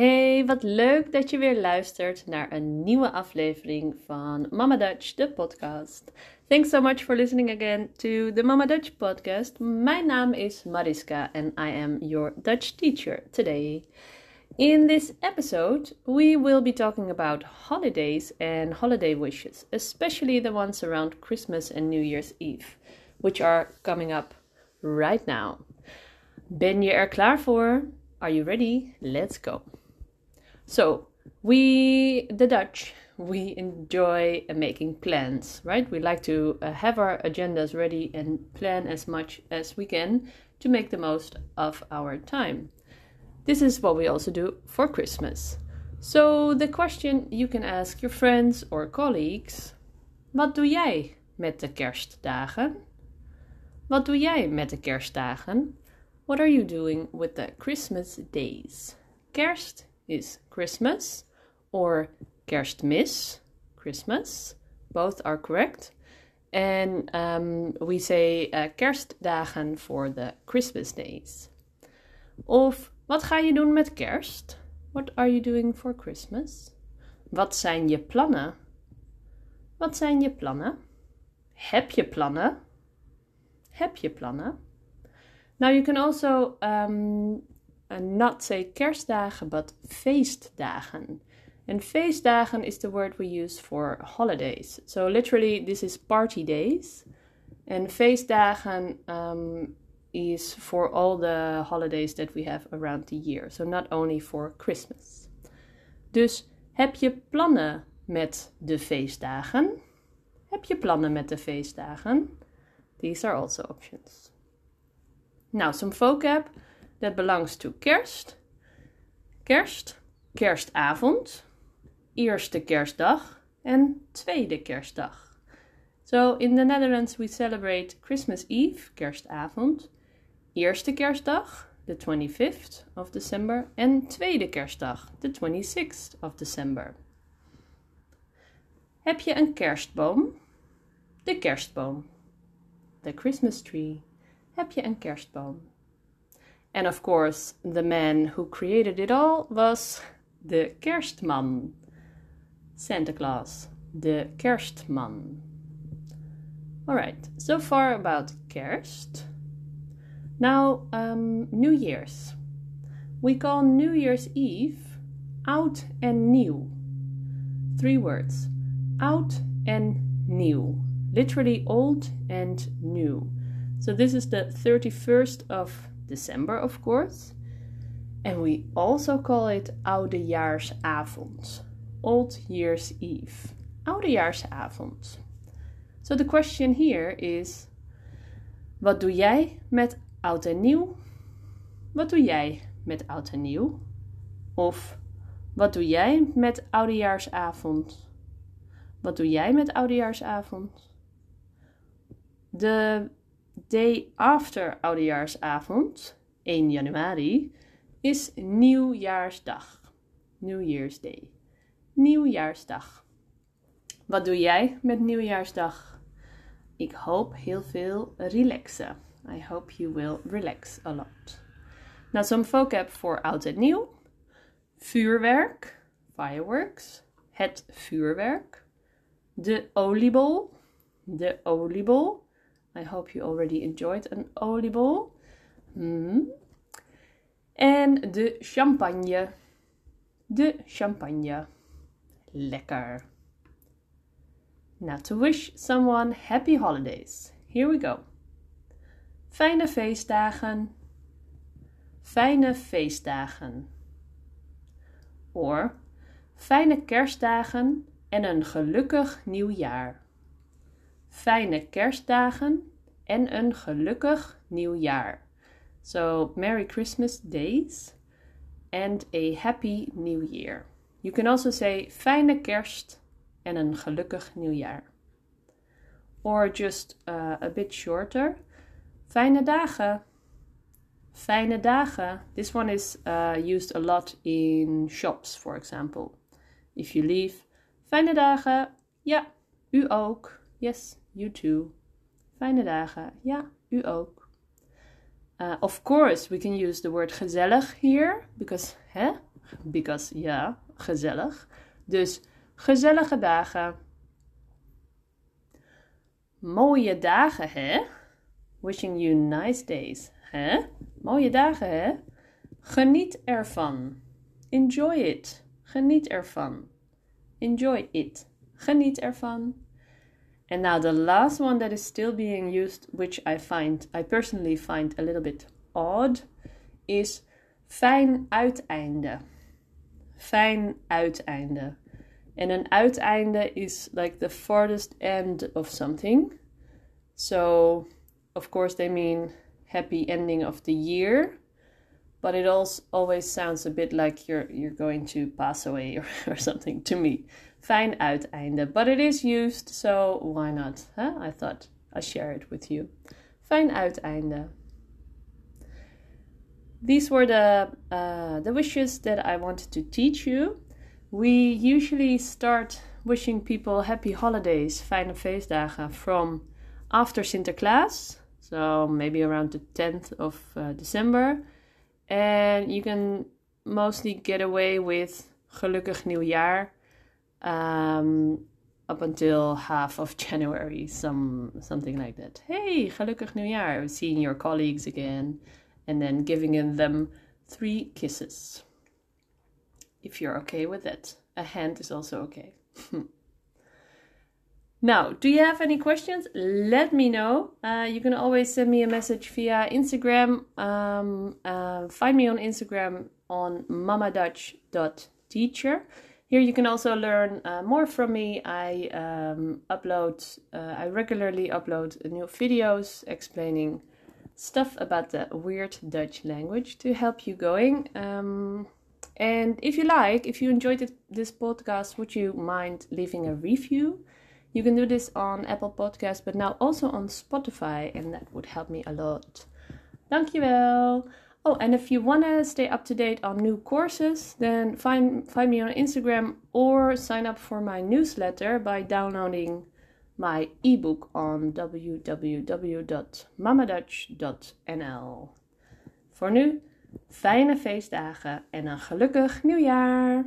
Hey, wat leuk dat je weer luistert naar een nieuwe aflevering van Mama Dutch, de podcast. Thanks so much for listening again to the Mama Dutch podcast. Mijn naam is Mariska and I am your Dutch teacher today. In this episode, we will be talking about holidays and holiday wishes, especially the ones around Christmas and New Year's Eve, which are coming up right now. Ben je er klaar voor? Are you ready? Let's go. So, we, the Dutch, we enjoy making plans, right? We like to uh, have our agendas ready and plan as much as we can to make the most of our time. This is what we also do for Christmas. So, the question you can ask your friends or colleagues: Wat doe jij met de kerstdagen? Wat doe jij met de kerstdagen? What are you doing with the Christmas days? Kerst is Christmas or Kerstmis, Christmas. Both are correct. And um, we say uh, kerstdagen for the Christmas days. Of wat ga je doen met kerst? What are you doing for Christmas? Wat zijn je plannen? Wat zijn je plannen? Heb je plannen? Heb je plannen? Now you can also um, not say kerstdagen, but feestdagen. And feestdagen is the word we use for holidays. So literally, this is party days. And feestdagen um, is for all the holidays that we have around the year. So not only for Christmas. Dus heb je plannen met de feestdagen? Heb je plannen met de feestdagen? These are also options. Now, some vocab that belongs to kerst. Kerst, kerstavond, eerste kerstdag en tweede kerstdag. So in the Netherlands we celebrate Christmas Eve, kerstavond, eerste kerstdag, the 25th of December en tweede kerstdag, the 26th of December. Heb je een kerstboom? De kerstboom. The Christmas tree. Heb je een kerstboom? And of course, the man who created it all was the kerstman. Santa Claus, the kerstman. Alright, so far about kerst. Now, um, New Year's. We call New Year's Eve oud en nieuw. Three words oud and new. Literally old and new. So this is the 31st of December, of course. And we also call it Oudejaarsavond, Old Year's Eve. Oudejaarsavond. So the question here is: Wat doe jij met oud en nieuw? Wat doe jij met oud en nieuw? Of wat doe jij met oudejaarsavond? Wat doe jij met oudejaarsavond? De day after oudejaarsavond, 1 januari, is nieuwjaarsdag. New Day. Nieuwjaarsdag. Wat doe jij met nieuwjaarsdag? Ik hoop heel veel relaxen. I hope you will relax a lot. Now some vocab voor oud en nieuw. Vuurwerk, fireworks. Het vuurwerk. De oliebol, de oliebol. I hope you already enjoyed an oliebol. Mm. En de champagne. De champagne. Lekker. Now to wish someone happy holidays. Here we go. Fijne feestdagen. Fijne feestdagen. Or fijne kerstdagen en een gelukkig nieuwjaar fijne kerstdagen en een gelukkig nieuwjaar. So, Merry Christmas days and a happy new year. You can also say fijne kerst en een gelukkig nieuwjaar. Or just uh, a bit shorter. Fijne dagen. Fijne dagen. This one is uh, used a lot in shops, for example. If you leave. Fijne dagen. Ja, u ook. Yes, you too. Fijne dagen. Ja, u ook. Uh, of course, we can use the word gezellig here, because hè, because ja, gezellig. Dus gezellige dagen. Mooie dagen, hè? Wishing you nice days, hè? Mooie dagen, hè? Geniet ervan. Enjoy it. Geniet ervan. Enjoy it. Geniet ervan. And now the last one that is still being used, which I find, I personally find a little bit odd, is fijn uiteinde. Fijn uiteinde. And an uiteinde is like the farthest end of something. So, of course, they mean happy ending of the year but it also always sounds a bit like you're you're going to pass away or, or something to me. Fijn uiteinde, but it is used, so why not? Huh? I thought I share it with you. Fijn uiteinde. These were the uh, the wishes that I wanted to teach you. We usually start wishing people happy holidays, fijne feestdagen, from after Sinterklaas, so maybe around the 10th of uh, December and you can mostly get away with gelukkig nieuwjaar um, up until half of January, some something like that. Hey, gelukkig nieuwjaar! Seeing your colleagues again, and then giving them three kisses. If you're okay with that, a hand is also okay. Now, do you have any questions? Let me know. Uh, you can always send me a message via Instagram. Um, uh, find me on Instagram on mamadutch.teacher. Here you can also learn uh, more from me. I um, upload, uh, I regularly upload new videos explaining stuff about the weird Dutch language to help you going. Um, and if you like, if you enjoyed it, this podcast, would you mind leaving a review? You can do this on Apple Podcasts, but now also on Spotify, and that would help me a lot. Dankjewel. Oh, and if you want to stay up to date on new courses, then find find me on Instagram or sign up for my newsletter by downloading my ebook on www.mamadutch.nl. Voor nu, fijne feestdagen en een gelukkig nieuwjaar!